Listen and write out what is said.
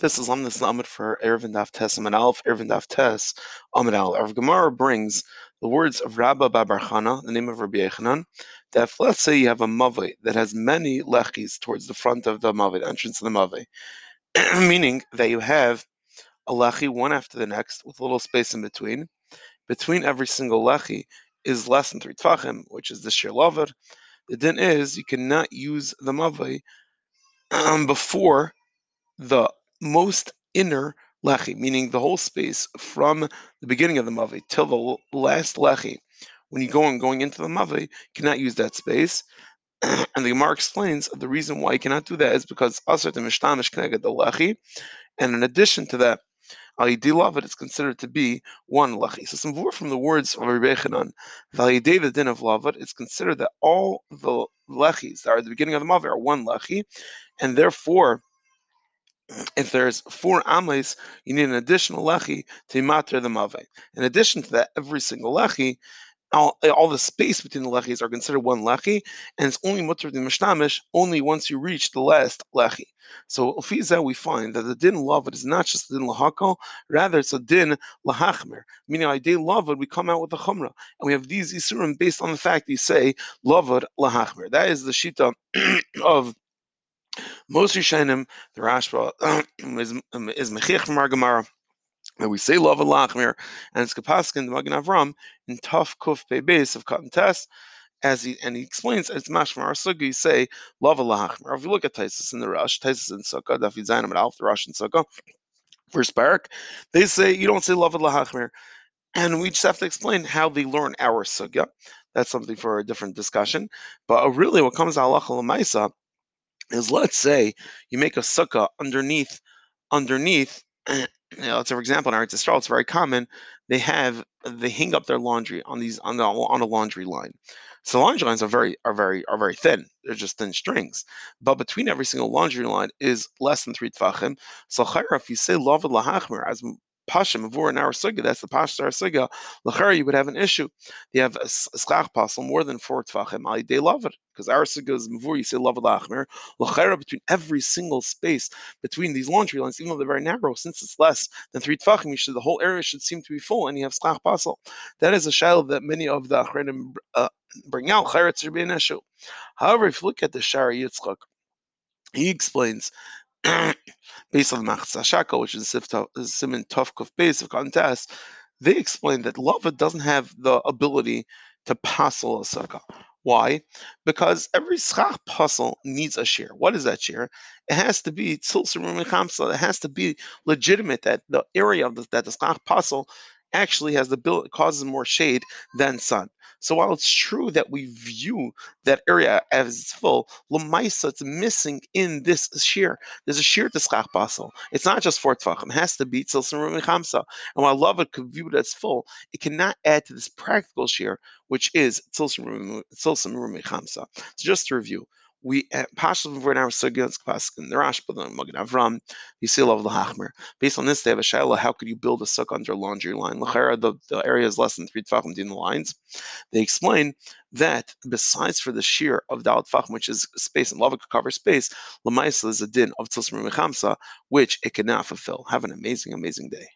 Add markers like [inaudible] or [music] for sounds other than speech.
This is Lamdas Lamed for Eruvin Daf Tes Amid Aleph, Eruvin Daf Tes Amid Aleph. Our Gemara brings the words of Rabba Babarchana, the name of Rabbi Yochanan, that if, let's say you have a mavoi that has many lechis towards the front of the mavoi, the entrance of the mavoi, [clears throat] meaning that you have a lechi one after the next with a little space in between. Between every single lechi is less than three tfachim, which is the shir lover. The din is you cannot use the mavoi [clears throat] um, before the most inner lechi, meaning the whole space from the beginning of the mavi till the last lechi. When you go on going into the mavi, you cannot use that space. [clears throat] and the Gemara explains the reason why you cannot do that is because asr to mishtamish connected the lechi, and in addition to that, it is considered to be one lechi. So some more from the words of Rabbi Chanan, the din of lavat, it's considered that all the lechis that are at the beginning of the mavi are one lechi, and therefore if there's four ames, you need an additional lechi to matter the mave. In addition to that, every single lechi, all, all the space between the lechis are considered one lechi, and it's only mutter the mishnamish only once you reach the last lechi. So Ufiza we find that the din lavud is not just the din lahakal, rather it's a din lahachmer. Meaning, I day lavud, we come out with a chumrah, and we have these isurim based on the fact you say lavud lahachmer. That is the shita [clears throat] of most Rishonim, the Rashba um, is um, is mechich from our Gemara. And we say love lachmir, and it's kapaskin the Magen Avram in tough kuf base of cotton test. As he and he explains, it's mashma our sugi. You say love lachmir. If you look at Taisus in the Rush, Taisus in Sukkah, Dafi Zainam Alf, the Rush in Sukkah, first barak, they say you don't say love lachmir, and we just have to explain how they learn our sugya. That's something for a different discussion. But really, what comes to halacha lemaisa is let's say you make a sukkah underneath underneath [clears throat] you know, so for example in Eretz Yisrael, it's very common they have they hang up their laundry on these on the on a laundry line. So laundry lines are very are very are very thin. They're just thin strings. But between every single laundry line is less than three tfachim so if you say love lahachmer as Pasha Mavur in our that's the Pasha our Sugya, Lachar, you would have an issue. You have a Schach Pasal more than four Tvachim, Ali love it. Because our is Mavur, you say love Lachmer. Lachar, between every single space between these laundry lines, even though they're very narrow, since it's less than three Tvachim, should, the whole area should seem to be full, and you have Schach Pasal. That is a shadow that many of the Achrenim uh, bring out. Chayrat should be an issue. However, if you look at the Shari Yitzchak, he explains [clears throat] based on the Machzashaka, which is Simon Tovkov base of contest, they explain that lava doesn't have the ability to passel a sukkah. Why? Because every schach puzzle needs a share. What is that share? It has to be tzilsum It has to be legitimate that the area of the, that the schach puzzle actually has the ability causes more shade than sun. So while it's true that we view that area as full, Lamaisa it's missing in this shear. There's a shear to schach basel. It's not just for tvachim. It has to be tzilsim chamsa. And while love it could view it as full, it cannot add to this practical shear, which is tzilsim chamsa. So just to review, we uh, Pashal for our Sugyans Paskin, the Rashba, the Magen Avram, you see a love of the Hachmer. Based on this, they have a Shaila, how could you build a sukkah under a laundry line? The, the area is less than three tefachim in the lines. They explain that besides for the shear of Dal Tfachim, which is space and lava could cover space, Lamaisa is a din of Tzilsmer Mechamsa, which it cannot fulfill. Have an amazing, amazing day.